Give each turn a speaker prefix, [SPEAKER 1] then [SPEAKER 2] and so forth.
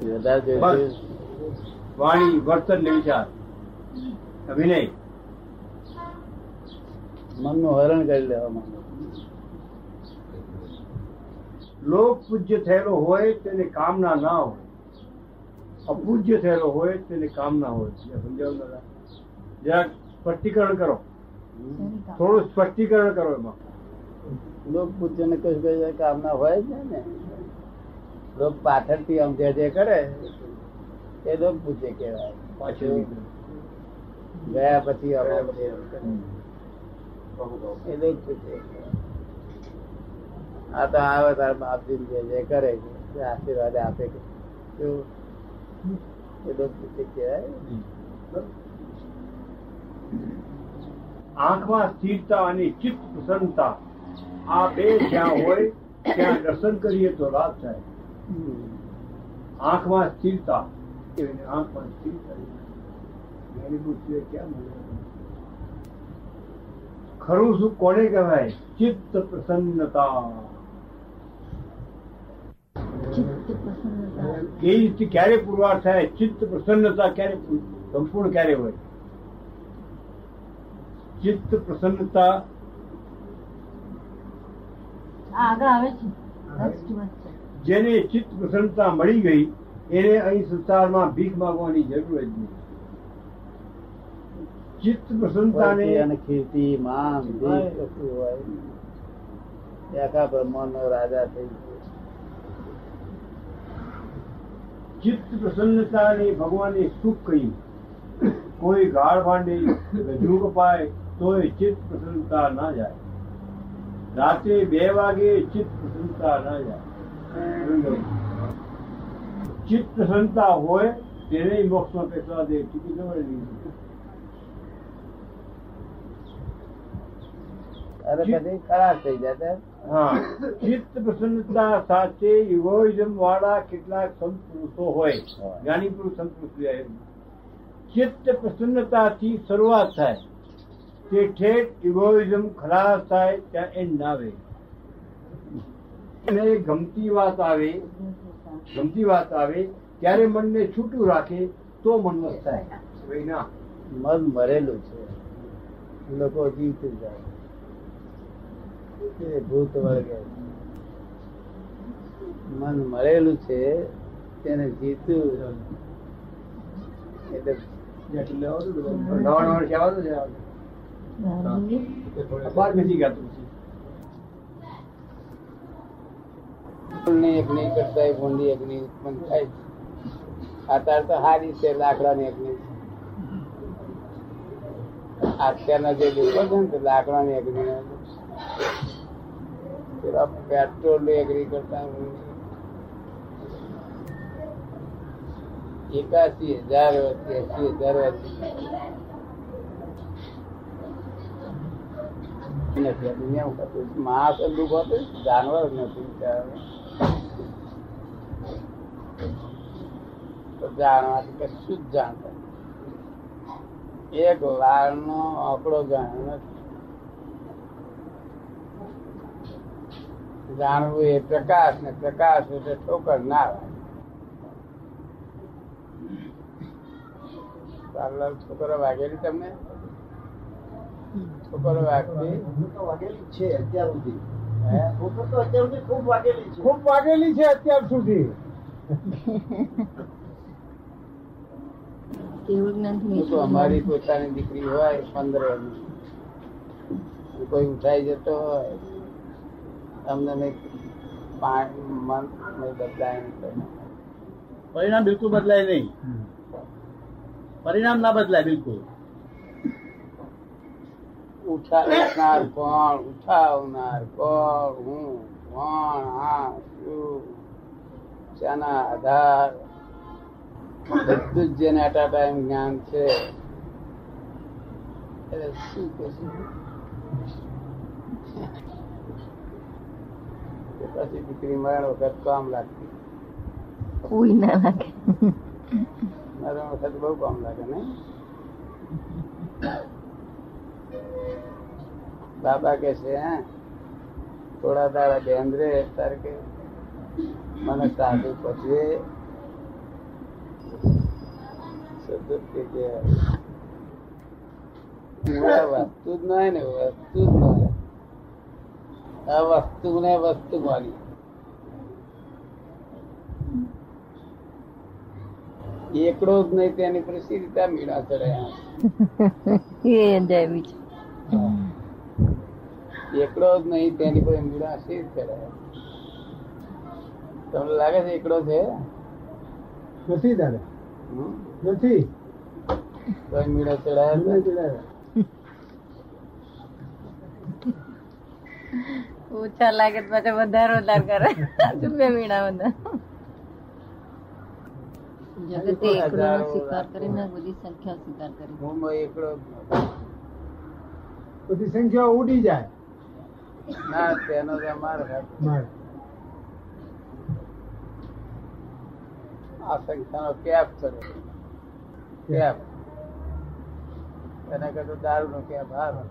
[SPEAKER 1] વધારે
[SPEAKER 2] વાણી વર્તન ને વિચાર. અભિનય.
[SPEAKER 1] મનનું હરણ કરી લેવા માંગે
[SPEAKER 2] લોક પૂજ્ય થયેલો હોય તેને કામના ના હોય. અપૂજ્ય થયેલો હોય તેને કામના હોય. સમજાવ જરાક સ્પષ્ટીકરણ કરો. થોડું સ્પષ્ટીકરણ કરો એમાં.
[SPEAKER 1] લોક પૂજ્ય ને કશું કામના હોય જ ને. લોક પાછળથી આમ જે જે કરે એ લોક પૂછે કેવાય
[SPEAKER 2] પાછળ
[SPEAKER 1] ગયા પછી એ લોક પૂછે. આ તો આવે તાર બાપજી જે જે કરે આશીર્વાદ આપે કે? એ લોક પૂછે કેવાય
[SPEAKER 2] આંખમાં સ્થિરતા અને ચિત્ત પ્રસન્નતા આ બે જ્યાં હોય ત્યાં દર્શન કરીએ તો લાભ થાય. આંખમાં સ્થિરતા આંખમાં સ્થિરતા ક્યાં મળે? ખરું શું કોને કહેવાય? ચિત્ત પ્રસન્નતા. એ રીતે ક્યારે પુરવાર થાય? ચિત્ત પ્રસન્નતા ક્યારે સંપૂર્ણ ક્યારે હોય? ચિત્ત પ્રસન્નતા
[SPEAKER 3] આગળ આવે છે.
[SPEAKER 2] જેને ચિત્ત પ્રસન્નતા મળી ગઈ એને અહીં સંસારમાં ભીખ માંગવાની જરૂર જ નહીં. ચિત્ત પ્રસન્નતાને
[SPEAKER 1] અને કીર્તિ માન ભીખ કશું હોય. આખા બ્રહ્માંડ રાજા થઈ ગયો.
[SPEAKER 2] ચિત્ત પ્રસન્નતાને ભગવાને સુખ કહ્યું. કોઈ ગાળ ભાંડે રજૂ કપાય તોય ચિત્ત પ્રસન્નતા ના જાય. રાતે બે વાગે ચિત્ત પ્રસન્નતા ના જાય. ચિત્ત સંતા હોય તેને મોક્ષમાં પેસવા દે ચીકી ખબર નહીં.
[SPEAKER 1] ખરાબ થઈ જાય
[SPEAKER 2] હા. ચિત્ત પ્રસન્નતા સાથે ઇગોઇઝમ વાળા કેટલાક સંત હોય. જ્ઞાની પુરુષ સંત પુરુષ ચિત્ત પ્રસન્નતાથી શરૂઆત થાય. તે ઠેઠ ઇગોઇઝમ થાય ત્યાં એન્ડ ના આવે. અને ગમતી વાત આવે ગમતી વાત આવે ત્યારે મનને છૂટું રાખે તો મન થાય. ભાઈ ના
[SPEAKER 1] મન મરેલું છે. લોકો જીવતું જાય. ભૂત વર્ગે મન મરેલું છે તેને જીતું એટલે
[SPEAKER 2] કહેવાનું નથી ગાતું
[SPEAKER 1] ફૂલની અગ્નિ કરતા ભૂંડી અગ્નિ ઉત્પન્ન થાય. અત્યારે તો સારી છે, લાકડાની અગ્નિ અત્યારના જે લોકો છે ને લાકડા લાકડાની અગ્નિ પેટ્રોલની અગ્નિ કરતા. એકાસી હજાર વર્ષથી એસી હજાર વર્ષથી નથી દુઃખ હતું, જાનવર નથી જાણવાથી કશું જ જાણતા. એક લાળનો આંકડો જાણ્યો નથી. જાણવું એ પ્રકાશ ને પ્રકાશ એટલે ઠોકર ના લાગે છોકરો વાગેલી તમને? છોકરો વાગતી?
[SPEAKER 4] છે અત્યાર સુધી.
[SPEAKER 1] હે?
[SPEAKER 4] ઠોકર તો અત્યાર સુધી ખૂબ વાગેલી છે.
[SPEAKER 2] ખૂબ વાગેલી છે અત્યાર સુધી.
[SPEAKER 1] અમારી પોતાની દીકરી હોય પંદર વર્ષની. કોઈ ઉઠાઈ જતો હોય તમને મન બદલાય નહીં.
[SPEAKER 4] પરિણામ બિલકુલ બદલાય નહીં. પરિણામ ના બદલાય બિલકુલ.
[SPEAKER 1] ઉઠાવનાર કોણ? ઉઠાવનાર કોણ? હું કોણ? આ શું? શાના આધાર. બધું જ જેને એટ ટાઈમ જ્ઞાન છે. શું પછી દીકરી મરણ વખત કામ લાગતી.
[SPEAKER 3] કોઈ ના લાગે.
[SPEAKER 1] મરણ વખત બહુ કામ લાગે નહીં? બાબા કે છે હે થોડા દાડા બેન રે તારે કે મને સાધુ પછી વસ્તુ જ નહીં ને વસ્તુ જ નહીં. આ વસ્તુ ને વસ્તુ માની. એકડો જ નહીં તેની પર સી રીતે મીણા ચડ્યા. એકડો જ નહીં તેની પર મીણા સી ચડ્યા. તમને લાગે છે એકડો છે?
[SPEAKER 2] નથી દાદા નથી?
[SPEAKER 1] ચડાયા
[SPEAKER 3] ઓછા લાગે તો પાછા વધારે વધારે કરે. બે મીણા બધા? જગતે કરી સ્વીકાર કરીને બધી સંખ્યા સ્વીકાર કરી.
[SPEAKER 1] હું એકડો.
[SPEAKER 2] બધી સંખ્યા ઉડી જાય.
[SPEAKER 1] ના તેનો
[SPEAKER 2] મારે.
[SPEAKER 1] આ સંખ્યાનો કેપ ચડે કેપ એના કરતા દારૂ નો કેપ હારો.